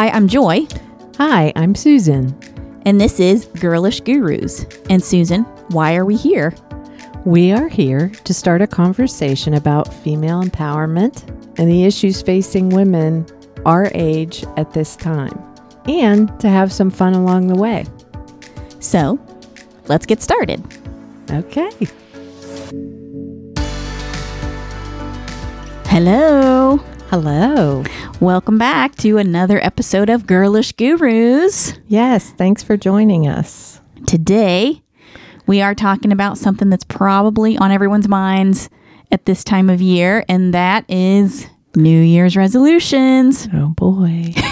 Hi, I'm Joy, Hi, I'm Susan. and this is Girlish Gurus. And Susan, why are we here? We are here to start a conversation about female empowerment and the issues facing women our age at this time, and to have some fun along the way. So, let's get started. Okay. Hello. Hello. Welcome back to another episode of Girlish Gurus. Yes, thanks for joining us. Today, we are talking about something that's probably on everyone's minds at this time of year, and that is New Year's resolutions. Oh boy.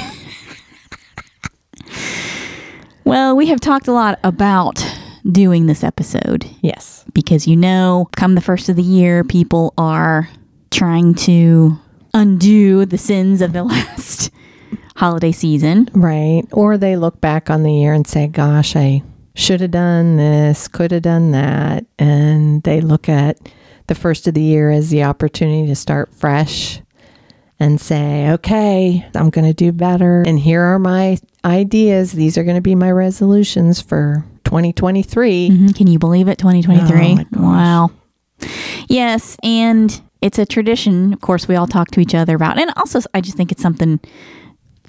Well, we have talked a lot about doing this episode yes. because you know, come the first of the year, people are trying to undo the sins of the last holiday season. Right. Or they look back on the year and say, gosh, I should have done this, could have done that. And they look at the first of the year as the opportunity to start fresh and say, okay, I'm going to do better. And here are my ideas. These are going to be my resolutions for 2023. Mhm. Can you believe it? 2023. Oh wow. Yes. And it's a tradition, of course, we all talk to each other about. And also, I just think it's something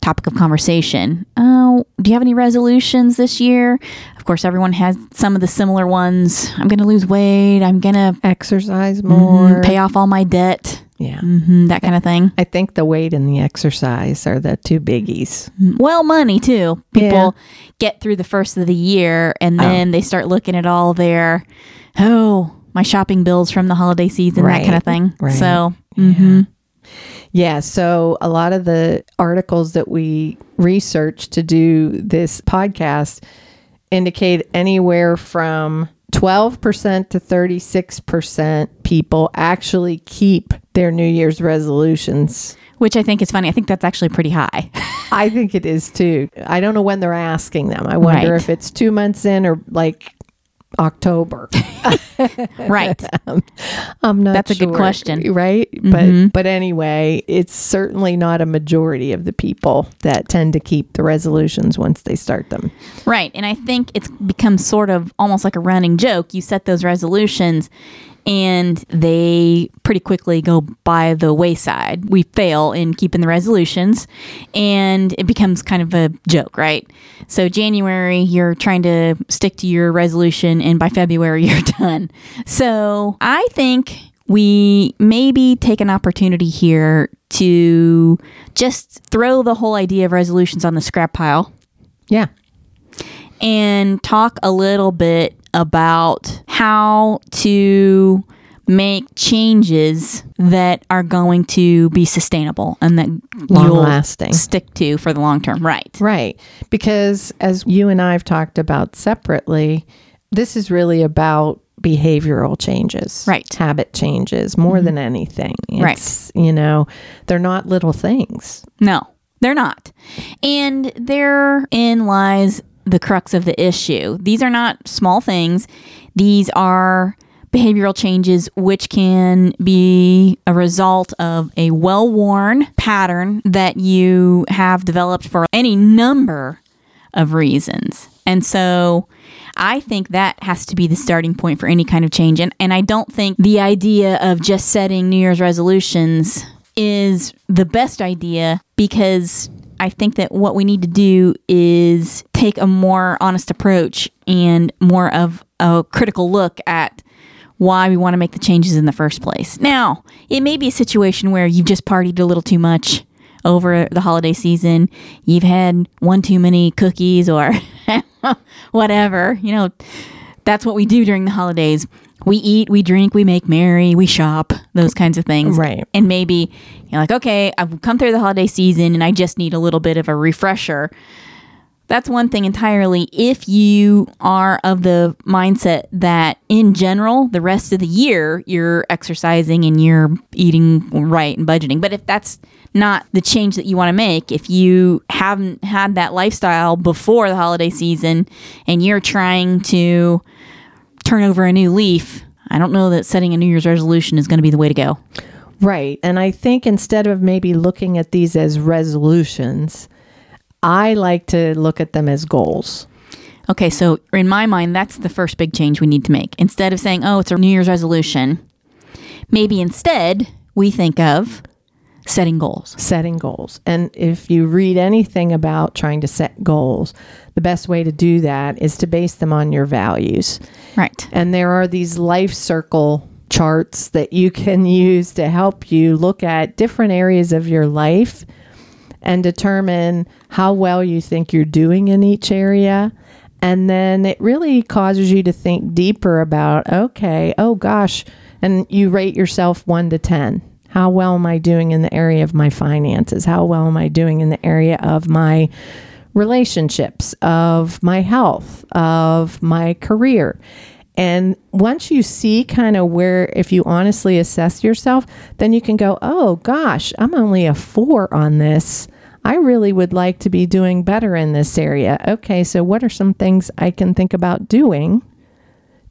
topic of conversation. Oh, do you have any resolutions this year? Of course, everyone has some of the similar ones. I'm going to lose weight. I'm going to Exercise mm-hmm, more. pay off all my debt. Yeah. hmm that kind of thing. I think the weight and the exercise are the two biggies. Mm-hmm. Well, money too. People Yeah. get through the first of the year and oh. then they start looking at all their, oh, my shopping bills from the holiday season, that kind of thing. right. So, mhm. Yeah, so a lot of the articles that we researched to do this podcast indicate anywhere from 12% to 36% people actually keep their New Year's resolutions. which I think is funny. I think that's actually pretty high. I think it is too. I don't know when they're asking them. I wonder Right. if it's two months in or like October. right. I'm not That's a good question. right? Mhm. But but anyway, it's certainly not a majority of the people that tend to keep the resolutions once they start them. Right. And I think it's become sort of almost like a running joke. You set those resolutions and they pretty quickly go by the wayside. We fail in keeping the resolutions and it becomes kind of a joke, right? So, January, you're trying to stick to your resolution, and by February, you're done. So, I think we maybe take an opportunity here to just throw the whole idea of resolutions on the scrap pile Yeah. And talk a little bit about how to make changes that are going to be sustainable and that Long you'll lasting. stick to for the long term. Right. Right. Because as you and I have talked about separately, this is really about behavioral changes. Right. Mm-hmm. Habit changes more than anything. Right. It's, you know, they're not little things. No, they're not. And therein lies the crux of the issue. These are not small things, these are behavioral changes which can be a result of a well worn pattern that you have developed for any number of reasons. And so I think that has to be the starting point for any kind of change. And, and I don't think the idea of just setting New Year's resolutions is the best idea because I think that what we need to do is take a more honest approach and more of a critical look at why we want to make the changes in the first place. Now, it may be a situation where you've just partied a little too much over the holiday season. You've had one too many cookies or whatever. You know, that's what we do during the holidays. We eat, we drink, we make merry, we shop, those kinds of things. Right. And maybe you're like, okay, I've come through the holiday season and I just need a little bit of a refresher. That's one thing entirely. If you are of the mindset that in general, the rest of the year, you're exercising and you're eating right and budgeting. But if that's not the change that you want to make, if you haven't had that lifestyle before the holiday season and you're trying to turn over a new leaf, I don't know that setting a New Year's resolution is going to be the way to go. Right. And I think instead of maybe looking at these as resolutions, I like to look at them as goals. Okay, so in my mind, that's the first big change we need to make. Instead of saying, oh, it's a New Year's resolution, maybe instead we think of setting goals. Setting goals. And if you read anything about trying to set goals, the best way to do that is to base them on your values. Right. And there are these life circle charts that you can use to help you look at different areas of your life and determine how well you think you're doing in each area. And then it really causes you to think deeper about, okay, oh gosh, and you rate yourself one to 10. How well am I doing in the area of my finances? How well am I doing in the area of my relationships, of my health, of my career? And once you see kind of where, if you honestly assess yourself, then you can go, oh gosh, I'm only a four on this. I really would like to be doing better in this area. Okay, so what are some things I can think about doing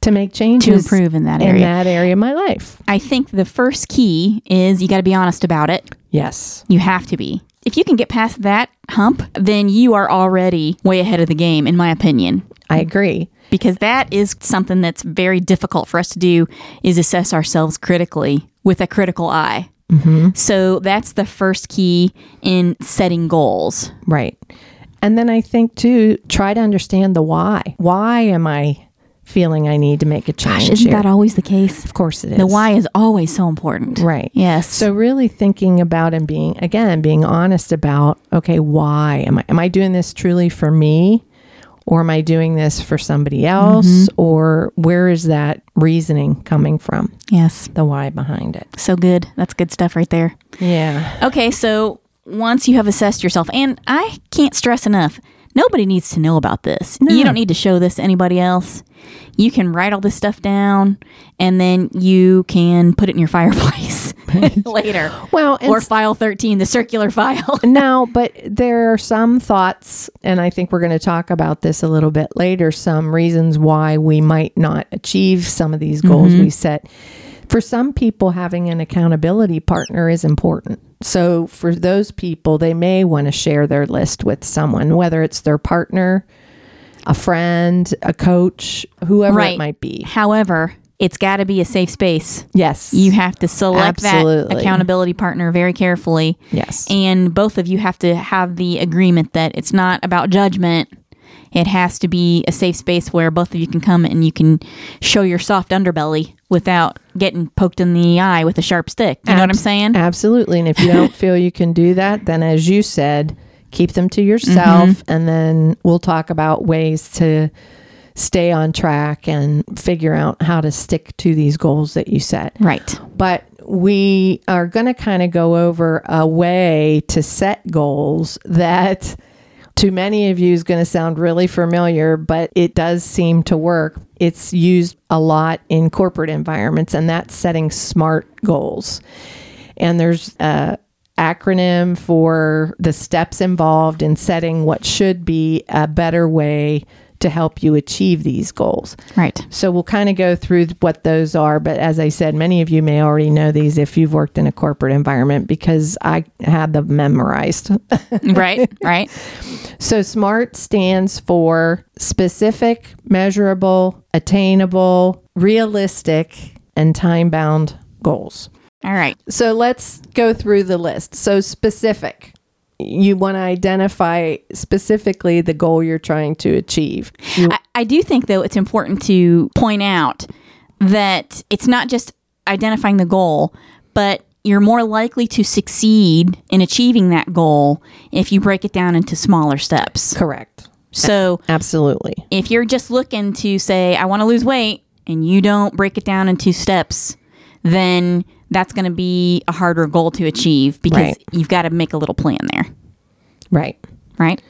to make changes To improve in that area. in that area of my life? I think the first key is you got to be honest about it. Yes. You have to be. If you can get past that hump, then you are already way ahead of the game, in my opinion. I agree. Because that is something that's very difficult for us to do is assess ourselves critically with a critical eye. Mm-hmm. So that's the first key in setting goals. Right. And then I think too, try to understand the why. Why am I feeling I need to make a change? Gosh, isn't here? that always the case? of course it is. The why is always so important. Right. Yes. So really thinking about and being again being honest about okay, why am I am I doing this truly for me or am I doing this for somebody else Mm-hmm. or where is that reasoning coming from? yes. The why behind it. So good. That's good stuff right there. Yeah. Okay, so once you have assessed yourself, and I can't stress enough, nobody needs to know about this. You don't need to show this to anybody else. You can write all this stuff down, and then you can put it in your fireplace later. Well, or file 13, the circular file. now, but there are some thoughts, and I think we're going to talk about this a little bit later. Some reasons why we might not achieve some of these goals mm-hmm. we set. For some people, having an accountability partner is important. So, for those people, they may want to share their list with someone, whether it's their partner, a friend, a coach, whoever Right. it might be. However, it's got to be a safe space. Yes. You have to select that accountability partner very carefully. yes. And both of you have to have the agreement that it's not about judgment. It has to be a safe space where both of you can come and you can show your soft underbelly without getting poked in the eye with a sharp stick. You know what I'm saying? Absolutely. And if you don't feel you can do that, then as you said, keep them to yourself. Mm-hmm. And then we'll talk about ways to stay on track and figure out how to stick to these goals that you set. Right. But we are going to kind of go over a way to set goals that to many of you is going to sound really familiar, but it does seem to work. It's used a lot in corporate environments, and that's setting SMART goals. And there's a acronym for the steps involved in setting what should be a better way to help you achieve these goals. Right. So we'll kind of go through what those are. But as I said, many of you may already know these if you've worked in a corporate environment because I had them memorized. right. Right. so SMART stands for specific, measurable, attainable, realistic, and time bound goals. All right. So let's go through the list. So specific. You want to identify specifically the goal you're trying to achieve. You- I, I do think, though, it's important to point out that it's not just identifying the goal, but you're more likely to succeed in achieving that goal if you break it down into smaller steps. correct. So Absolutely. if you're just looking to say, I want to lose weight, and you don't break it down into steps, then that's going to be a harder goal to achieve because Right. you've got to make a little plan there, Right. right?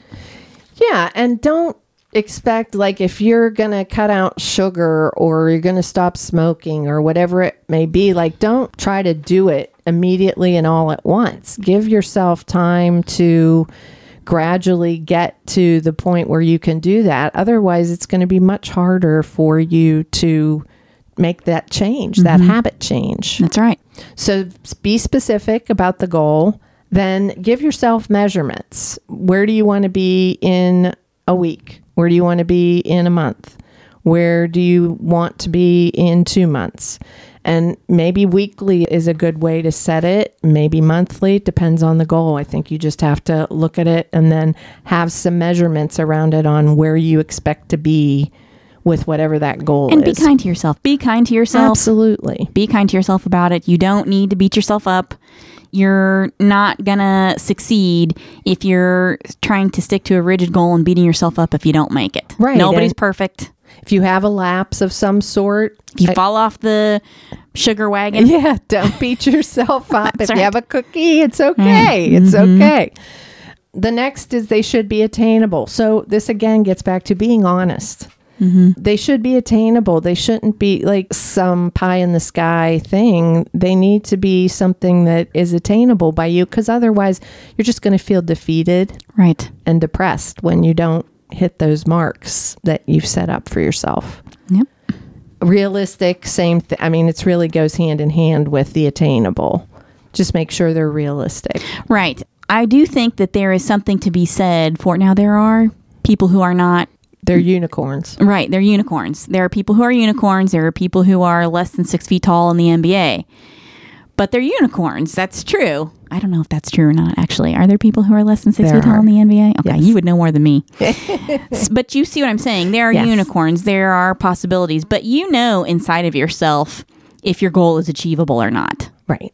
Yeah, and don't expect like if you're going to cut out sugar or you're going to stop smoking or whatever it may be, like don't try to do it immediately and all at once. Give yourself time to gradually get to the point where you can do that. Otherwise, it's going to be much harder for you to make that change, that mm-hmm. habit change. That's right. So be specific about the goal Then give yourself measurements. Where do you want to be in a week? Where do you want to be in a month? Where do you want to be in two months? And maybe weekly is a good way to set it, maybe monthly, depends on the goal. I think you just have to look at it and then have some measurements around it on where you expect to be with whatever that goal And is. And be kind to yourself. Be kind to yourself. Absolutely. Be kind to yourself about it. You don't need to beat yourself up. You're not gonna succeed if you're trying to stick to a rigid goal and beating yourself up if you don't make it. Right, Nobody's and- perfect. If you have a lapse of some sort, If you I- fall off the sugar wagon, yeah, don't beat yourself up. if That's you have a cookie, it's mm, okay. It's mm-hmm. okay. The next is they should be attainable. So this again gets back to being honest. Mm-hmm. They should be attainable. They shouldn't be like some pie in the sky thing. They need to be something that is attainable by you because otherwise you're just going to feel defeated right. and depressed when you don't hit those marks that you've set up for yourself. Yep. Realistic, same thing. I mean, it's really goes hand in hand with the attainable. Just make sure they're realistic. Right. I do think that there is something to be said for now. There are people who are not They're unicorns. Right, they're unicorns. There are people who are unicorns. There are people who are less than six feet tall in the NBA, but they're unicorns. That's true. I don't know if that's true or not. Actually, are there people who are less than six There feet tall in the NBA? Okay, Yes. you would know more than me. But you see what I'm saying? There are Yes. unicorns. There are possibilities, but you know inside of yourself if your goal is achievable or not. Right.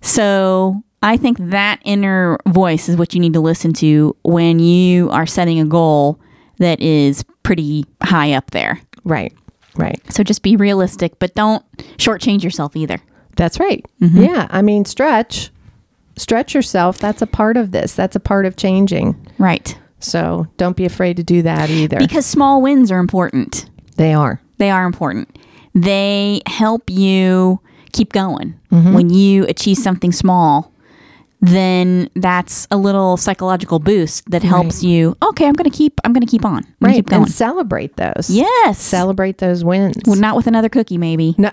So I think that inner voice is what you need to listen to when you are setting a goal that is pretty high up there. Right. Right. So just be realistic, but don't shortchange yourself either. That's right. Mm-hmm. Yeah. I mean, stretch, stretch yourself. That's a part of this. That's a part of changing. Right. So don't be afraid to do that either. Because small wins are important. they are. They are important. They help you keep going. Mm-hmm. When you achieve something small, then that's a little psychological boost that helps you. Okay, I'm going to keep. I'm going to keep on. I'm Right. Keep going. And celebrate those. yes. Celebrate those wins. well, not with another cookie, maybe.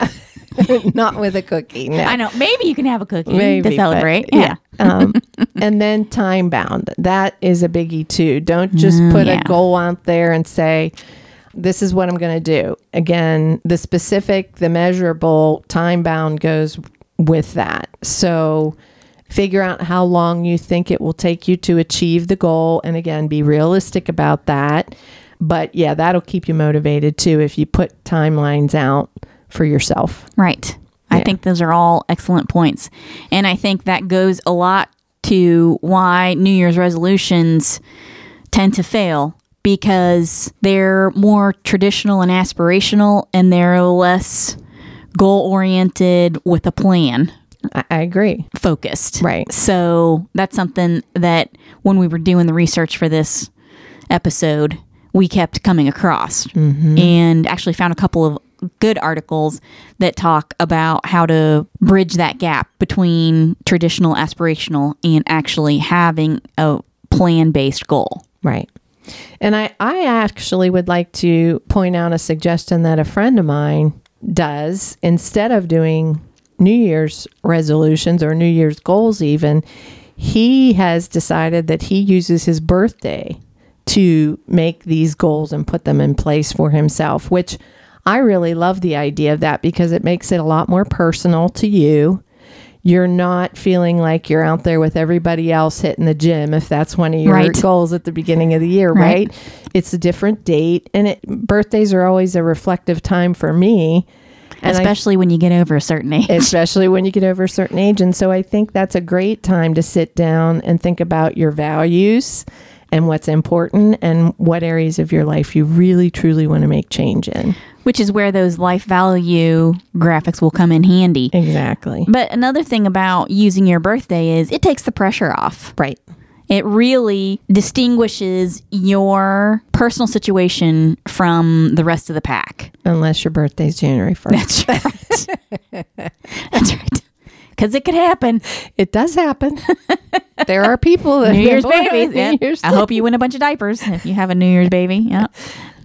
No, not with a cookie. No. I know. Maybe you can have a cookie Maybe, to celebrate. yeah. yeah. um, and then time bound. That is a biggie too. Don't just Mm, put yeah. a goal out there and say, this is what I'm going to do. Again, the specific, the measurable, time bound goes with that. So figure out how long you think it will take you to achieve the goal. And again, be realistic about that. But yeah, that'll keep you motivated too if you put timelines out for yourself. Right. I think those are all excellent points. And I think that goes a lot to why New Year's resolutions tend to fail because they're more traditional and aspirational and they're less goal oriented with a plan I, agree. focused. Right. So that's something that when we were doing the research for this episode, we kept coming across mm-hmm. and actually found a couple of good articles that talk about how to bridge that gap between traditional, aspirational, and actually having a plan based goal. Right. And I, I actually would like to point out a suggestion that a friend of mine does instead of doing New Year's resolutions or New Year's goals, even. He has decided that he uses his birthday to make these goals and put them in place for himself, which I really love the idea of that because it makes it a lot more personal to you. You're not feeling like you're out there with everybody else hitting the gym if that's one of your Right. goals at the beginning of the year, Right. right? It's a different date, and it, birthdays are always a reflective time for me. And I especially when you get over a certain age. especially when you get over a certain age. And so I think that's a great time to sit down and think about your values and what's important and what areas of your life you really truly want to make change in. which is where those life value graphics will come in handy. Exactly. But another thing about using your birthday is it takes the pressure off. Right. It really distinguishes your personal situation from the rest of the pack. Unless your birthday's January 1st. That's right. That's right. Because it could happen. It does happen. there are people that New Year's babies. New yeah. Year's I hope you win a bunch of diapers if you have a New Year's baby. Yeah.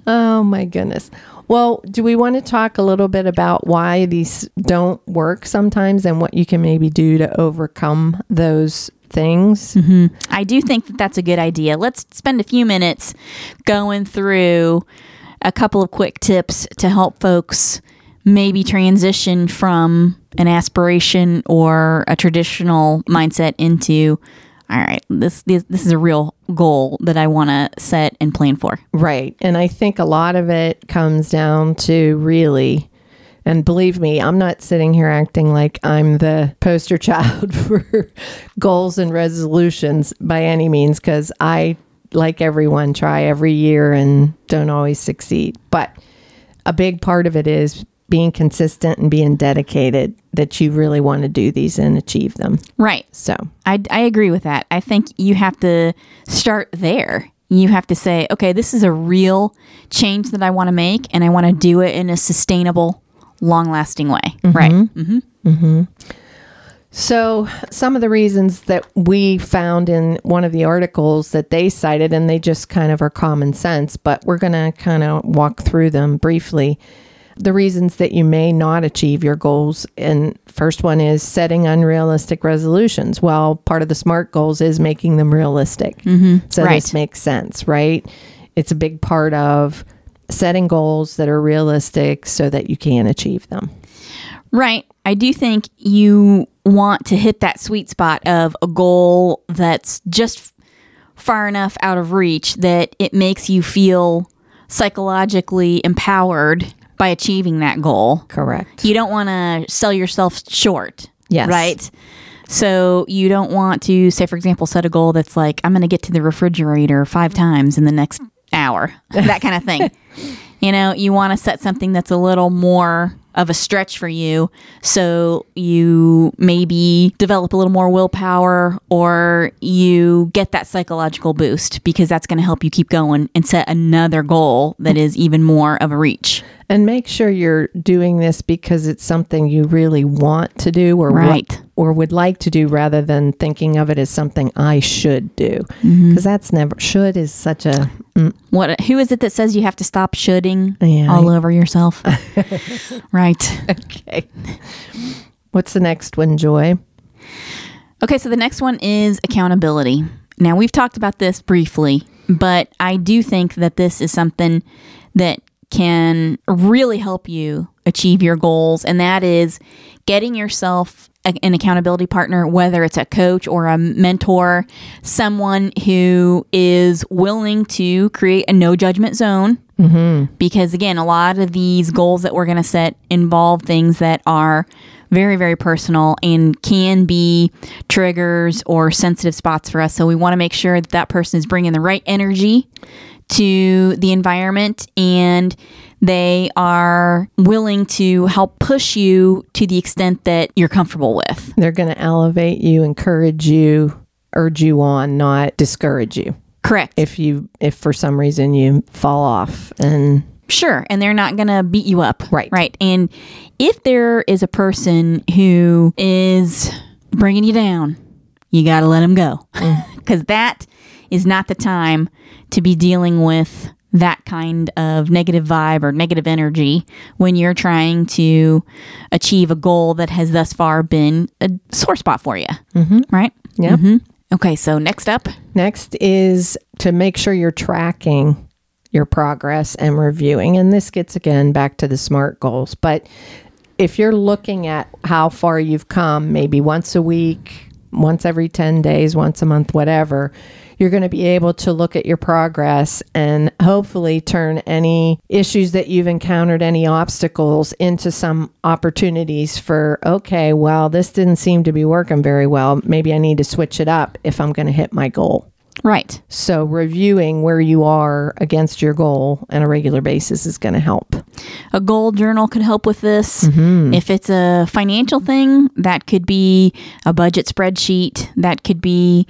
Oh my goodness. Well, do we want to talk a little bit about why these don't work sometimes and what you can maybe do to overcome those things. Mm-hmm. I do think that that's a good idea. Let's spend a few minutes going through a couple of quick tips to help folks maybe transition from an aspiration or a traditional mindset into all right, this this, this is a real goal that I want to set and plan for. Right. And I think a lot of it comes down to really, and believe me, I'm not sitting here acting like I'm the poster child for goals and resolutions by any means, because I, like everyone, try every year and don't always succeed. But a big part of it is being consistent and being dedicated that you really want to do these and achieve them. Right. So, I, I agree with that. I think you have to start there. You have to say, okay, this is a real change that I want to make, and I want to do it in a sustainable, long lasting way. Mm-hmm. Right. Mm-hmm. Mm-hmm. mm-hmm. So, some of the reasons that we found in one of the articles that they cited, and they just kind of are common sense, but we're going to kind of walk through them briefly. The reasons that you may not achieve your goals. And first one is setting unrealistic resolutions. Well, part of the SMART goals is making them realistic. So, Right. this makes sense, right? It's a big part of setting goals that are realistic so that you can achieve them. Right. I do think you want to hit that sweet spot of a goal that's just far enough out of reach that it makes you feel psychologically empowered by achieving that goal. Correct. You don't want to sell yourself short. Yes. Right. So you don't want to say, for example, set a goal that's like, I'm going to get to the refrigerator five times in the next hour, that kind of thing. you know, you want to set something that's a little more of a stretch for you. So you maybe develop a little more willpower or you get that psychological boost because that's going to help you keep going and set another goal that is even more of a reach. And make sure you're doing this because it's something you really want to do or Right. or would like to do rather than thinking of it as something I should do. Because that's never should is such a mm, What? Who is it that says you have to stop shoulding Yeah, all over yourself? right. okay. What's the next one, Joy? Okay, so the next one is accountability. Now we've talked about this briefly, but I do think that this is something that can really help you achieve your goals, and that is getting yourself a- an accountability partner, whether it's a coach or a mentor, someone who is willing to create a no judgment zone. Mm-hmm. Because again, a lot of these goals that we're going to set involve things that are very, very personal and can be triggers or sensitive spots for us. So we want to make sure that that person is bringing the right energy to the environment and they are willing to help push you to the extent that you're comfortable with. They're going to elevate you, encourage you, urge you on, not discourage you. Correct. If you if for some reason you fall off and Sure. And they're not going to beat you up. Right. Right. And if there is a person who is bringing you down, you got to let them go. Mm. Because that is not the time to be dealing with that kind of negative vibe or negative energy when you're trying to achieve a goal that has thus far been a sore spot for you. Mm-hmm. Right? Yep. Mhm. Okay. So next up. Next is to make sure you're tracking your progress and reviewing. And this gets again back to the SMART goals. But if you're looking at how far you've come, maybe once a week, once every 10 days, once a month, whatever, you're going to be able to look at your progress and hopefully turn any issues that you've encountered, any obstacles, into some opportunities for, okay, well, this didn't seem to be working very well. Maybe I need to switch it up if I'm going to hit my goal. Right. So, reviewing where you are against your goal on a regular basis is going to help. A goal journal could help with this. Mm-hmm. If it's a financial thing, that could be a budget spreadsheet. That could be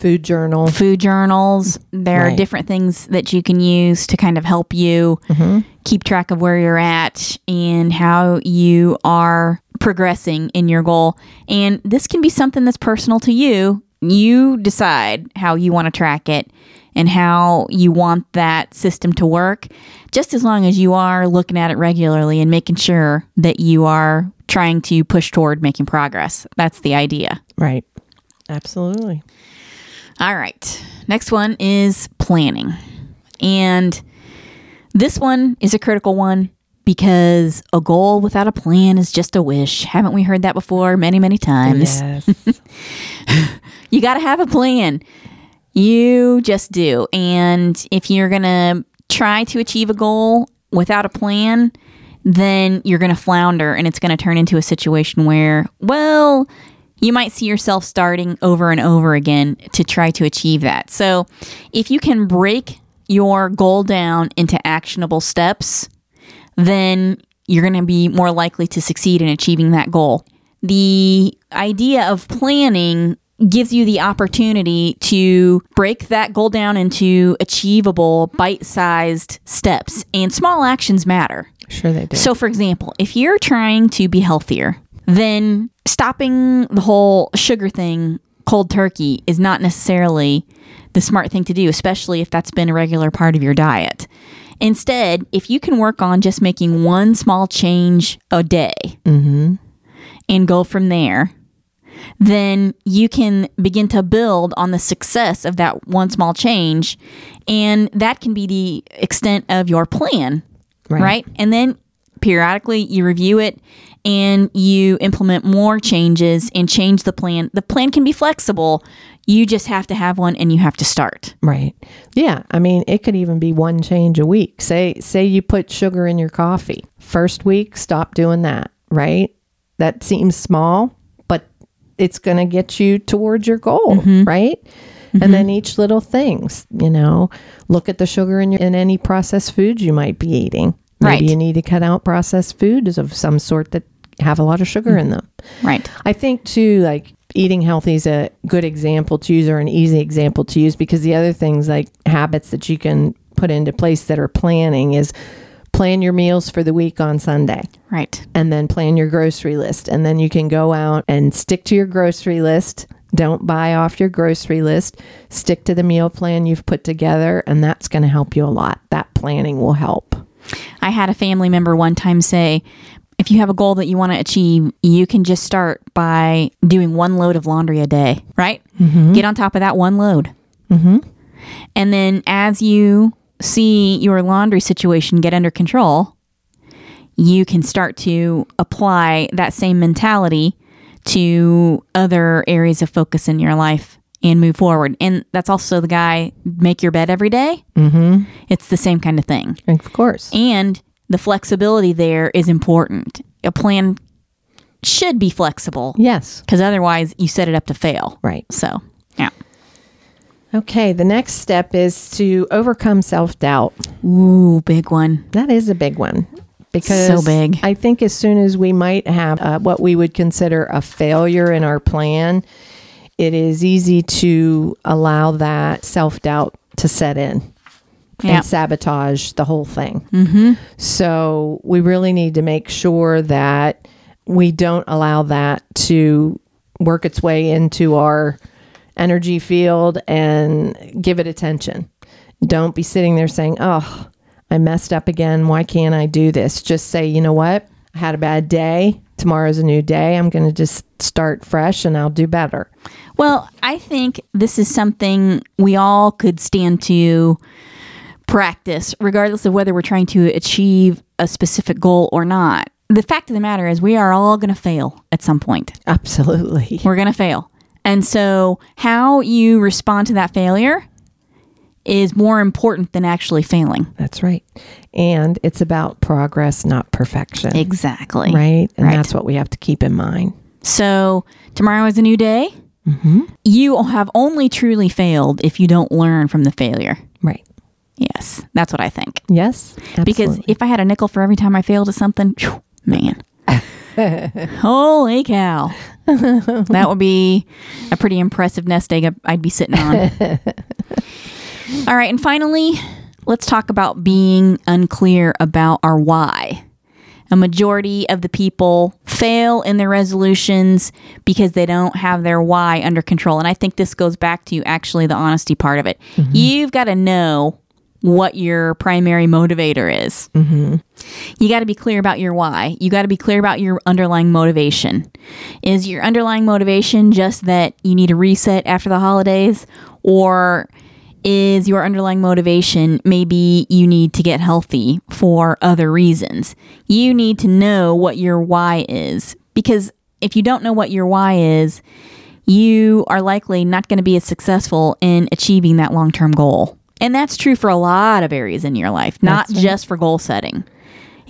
Food journal. food journals. There are different things that you can use to kind of help you mm-hmm. keep track of where you're at and how you are progressing in your goal. And this can be something that's personal to you. You decide how you want to track it and how you want that system to work, just as long as you are looking at it regularly and making sure that you are trying to push toward making progress. That's the idea. Right. Absolutely. All right. Next one is planning. And this one is a critical one because a goal without a plan is just a wish. Haven't we heard that before many, many times? Yes. You got to have a plan. You just do. And if you're going to try to achieve a goal without a plan, then you're going to flounder and it's going to turn into a situation where, well, you might see yourself starting over and over again to try to achieve that. So, if you can break your goal down into actionable steps, then you're going to be more likely to succeed in achieving that goal. The idea of planning gives you the opportunity to break that goal down into achievable, bite sized steps. And small actions matter. Sure they do. So, for example, if you're trying to be healthier, then stopping the whole sugar thing cold turkey is not necessarily the smart thing to do, especially if that's been a regular part of your diet. Instead, if you can work on just making one small change a day mm-hmm. and go from there, then you can begin to build on the success of that one small change. And that can be the extent of your plan, Right. right? And then periodically you review it and you implement more changes and change the plan. The plan can be flexible. You just have to have one and you have to start. Right. Yeah. I mean, it could even be one change a week. Say say you put sugar in your coffee. First week, stop doing that, right? That seems small, but it's going to get you towards your goal, mm-hmm. right? And mm-hmm. then each little things, you know, look at the sugar in your in any processed foods you might be eating. Maybe Right. you need to cut out processed foods of some sort that have a lot of sugar in them. Right. I think too, like eating healthy is a good example to use or an easy example to use because the other things like habits that you can put into place that are planning is plan your meals for the week on Sunday Right. and then plan your grocery list. And then you can go out and stick to your grocery list. Don't buy off your grocery list. Stick to the meal plan you've put together, and that's going to help you a lot. That planning will help. I had a family member one time say, if you have a goal that you want to achieve, you can just start by doing one load of laundry a day, right? Get on top of that one load. And then as you see your laundry situation get under control, you can start to apply that same mentality to other areas of focus in your life and move forward. And that's also the guy make your bed every day. Mm-hmm. It's the same kind of thing. Of course. And the flexibility there is important. A plan should be flexible Yes. because otherwise you set it up to fail. Right. So, yeah. Okay. The next step is to overcome self doubt. Ooh, big one. That is a big one because So big. I think as soon as we might have uh, what we would consider a failure in our plan, it is easy to allow that self doubt to set in Yeah. and sabotage the whole thing. Mm-hmm. So we really need to make sure that we don't allow that to work its way into our energy field and give it attention. Don't be sitting there saying, "Oh, I messed up again. Why can't I do this?" Just say, "You know what? I had a bad day. Tomorrow's a new day. I'm going to just start fresh and I'll do better." Well, I think this is something we all could stand to practice, regardless of whether we're trying to achieve a specific goal or not. The fact of the matter is, we are all going to fail at some point. Absolutely. We're going to fail. And so, how you respond to that failure is more important than actually failing. That's right. And it's about progress, not perfection. Exactly. Right? And Right. that's what we have to keep in mind. So, tomorrow is a new day. Mm-hmm. You have only truly failed if you don't learn from the failure. Right. Yes, that's what I think. Yes. Because if I had a nickel for every time I failed at something, phew, man, holy cow, that would be a pretty impressive nest egg I'd be sitting on. All right, and finally, let's talk about being unclear about our why. A majority of the people fail in their resolutions because they don't have their why under control. And I think this goes back to actually the honesty part of it. Mm-hmm. You've got to know what your primary motivator is. Mm-hmm. You got to be clear about your why. You got to be clear about your underlying motivation. Is your underlying motivation just that you need a reset after the holidays? Or is your underlying motivation maybe you need to get healthy for other reasons? You need to know what your why is because if you don't know what your why is, you are likely not going to be as successful in achieving that long term goal. And that's true for a lot of areas in your life, not right. just for goal setting.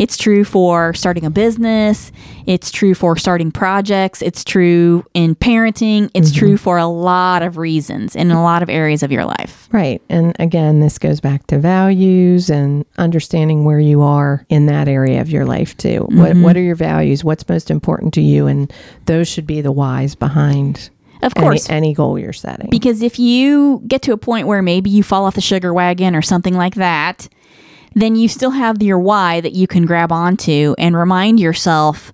It's true for starting a business. It's true for starting projects. It's true in parenting. It's mm-hmm. true for a lot of reasons in a lot of areas of your life. Right. And again, this goes back to values and understanding where you are in that area of your life too. What mm-hmm. what are your values? What's most important to you? And those should be the whys behind Of any, course. any goal you're setting. Because if you get to a point where maybe you fall off the sugar wagon or something like that, then you still have your why that you can grab onto and remind yourself,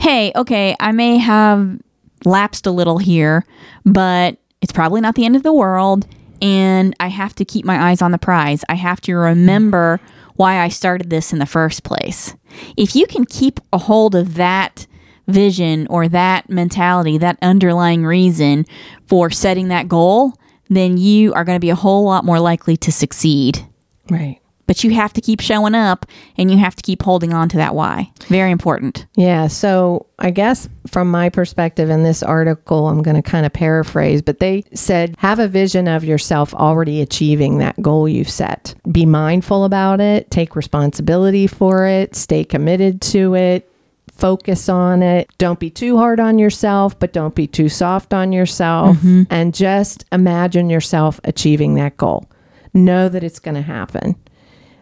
hey, okay, I may have lapsed a little here, but it's probably not the end of the world. And I have to keep my eyes on the prize. I have to remember why I started this in the first place. If you can keep a hold of that vision or that mentality, that underlying reason for setting that goal, then you are going to be a whole lot more likely to succeed. right. But you have to keep showing up and you have to keep holding on to that why. Very important. Yeah. So I guess from my perspective in this article, I'm going to kind of paraphrase, but they said have a vision of yourself already achieving that goal you've set. Be mindful about it, take responsibility for it, stay committed to it. Focus on it. Don't be too hard on yourself, but don't be too soft on yourself. And just imagine yourself achieving that goal. Know that it's going to happen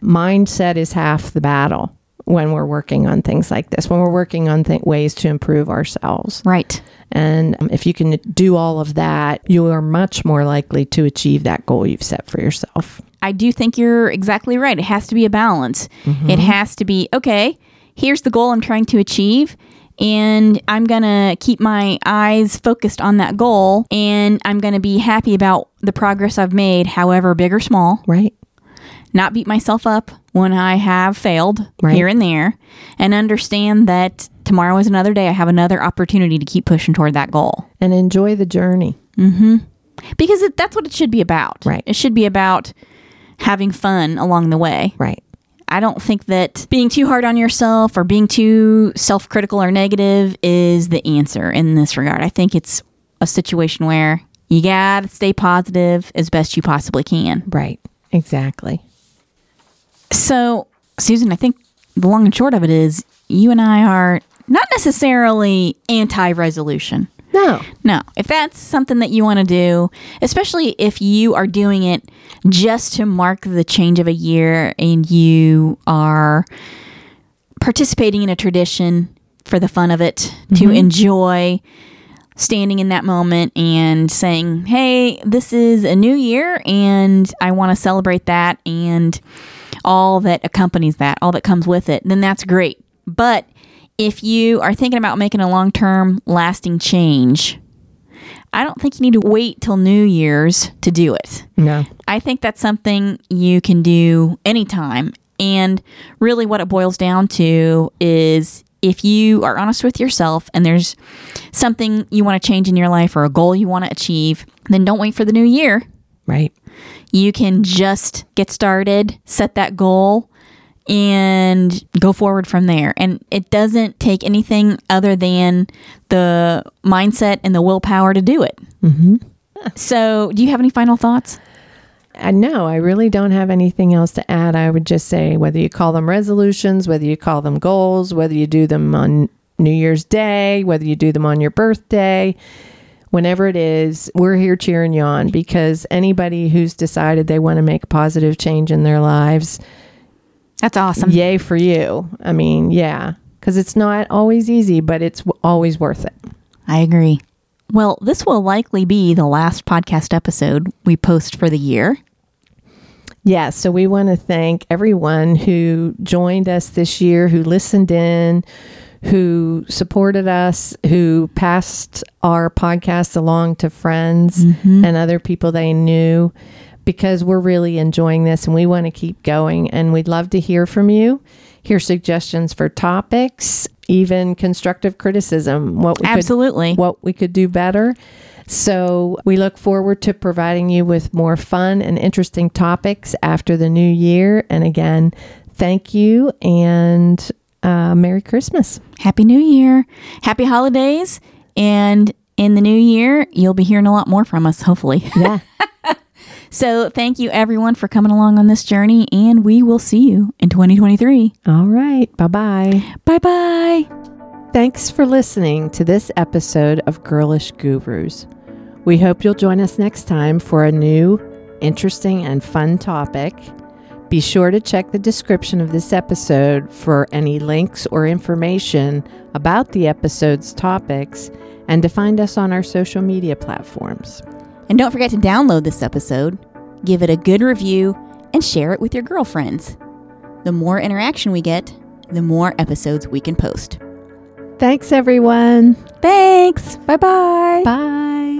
mindset is half the battle when we're working on things like this, when we're working on th- ways to improve ourselves. Right. And um, if you can do all of that, you are much more likely to achieve that goal you've set for yourself. I do think you're exactly right. It has to be a balance. It has to be okay, here's the goal I'm trying to achieve. And I'm going to keep my eyes focused on that goal. And I'm going to be happy about the progress I've made, however big or small. Right. Not beat myself up when I have failed Right. here and there. And understand that tomorrow is another day. I have another opportunity to keep pushing toward that goal. And enjoy the journey. Mm-hmm. Because it, that's what it should be about. Right. It should be about having fun along the way. Right. I don't think that being too hard on yourself or being too self critical or negative is the answer in this regard. I think it's a situation where you got to stay positive as best you possibly can. Right. Exactly. So, Susan, I think the long and short of it is you and I are not necessarily anti resolution. No. No, if that's something that you want to do, especially if you are doing it just to mark the change of a year and you are participating in a tradition for the fun of it, to mm-hmm. enjoy standing in that moment and saying, hey, this is a new year and I want to celebrate that and all that accompanies that, all that comes with it, then that's great. But if you are thinking about making a long term lasting change, I don't think you need to wait till New Year's to do it. No. I think that's something you can do anytime. And really, what it boils down to is if you are honest with yourself and there's something you want to change in your life or a goal you want to achieve, then don't wait for the new year. Right. You can just get started, set that goal, and go forward from there. And it doesn't take anything other than the mindset and the willpower to do it. Mm-hmm. So, do you have any final thoughts? Uh, no, I really don't have anything else to add. I would just say whether you call them resolutions, whether you call them goals, whether you do them on New Year's Day, whether you do them on your birthday, whenever it is, we're here cheering you on because anybody who's decided they want to make a positive change in their lives, That's awesome. yay for you. I mean, yeah, because it's not always easy, but it's w- always worth it. I agree. Well, this will likely be the last podcast episode we post for the year. Yeah, so we want to thank everyone who joined us this year, who listened in, who supported us, who passed our podcast along to friends mm-hmm. and other people they knew. Because we're really enjoying this and we want to keep going. And we'd love to hear from you, hear suggestions for topics, even constructive criticism. What we Absolutely. Could, what we could do better. So we look forward to providing you with more fun and interesting topics after the new year. And again, thank you and uh, Merry Christmas. Happy New Year. Happy holidays. And in the new year, you'll be hearing a lot more from us, hopefully. Yeah. so thank you, everyone, for coming along on this journey. And we will see you in 2023. All right. Bye bye. Bye bye. Thanks for listening to this episode of Girlish Gurus. We hope you'll join us next time for a new, interesting, and fun topic. Be sure to check the description of this episode for any links or information about the episode's topics and to find us on our social media platforms. And don't forget to download this episode, give it a good review, and share it with your girlfriends. The more interaction we get, the more episodes we can post. Thanks, everyone. Thanks. Bye-bye. Bye.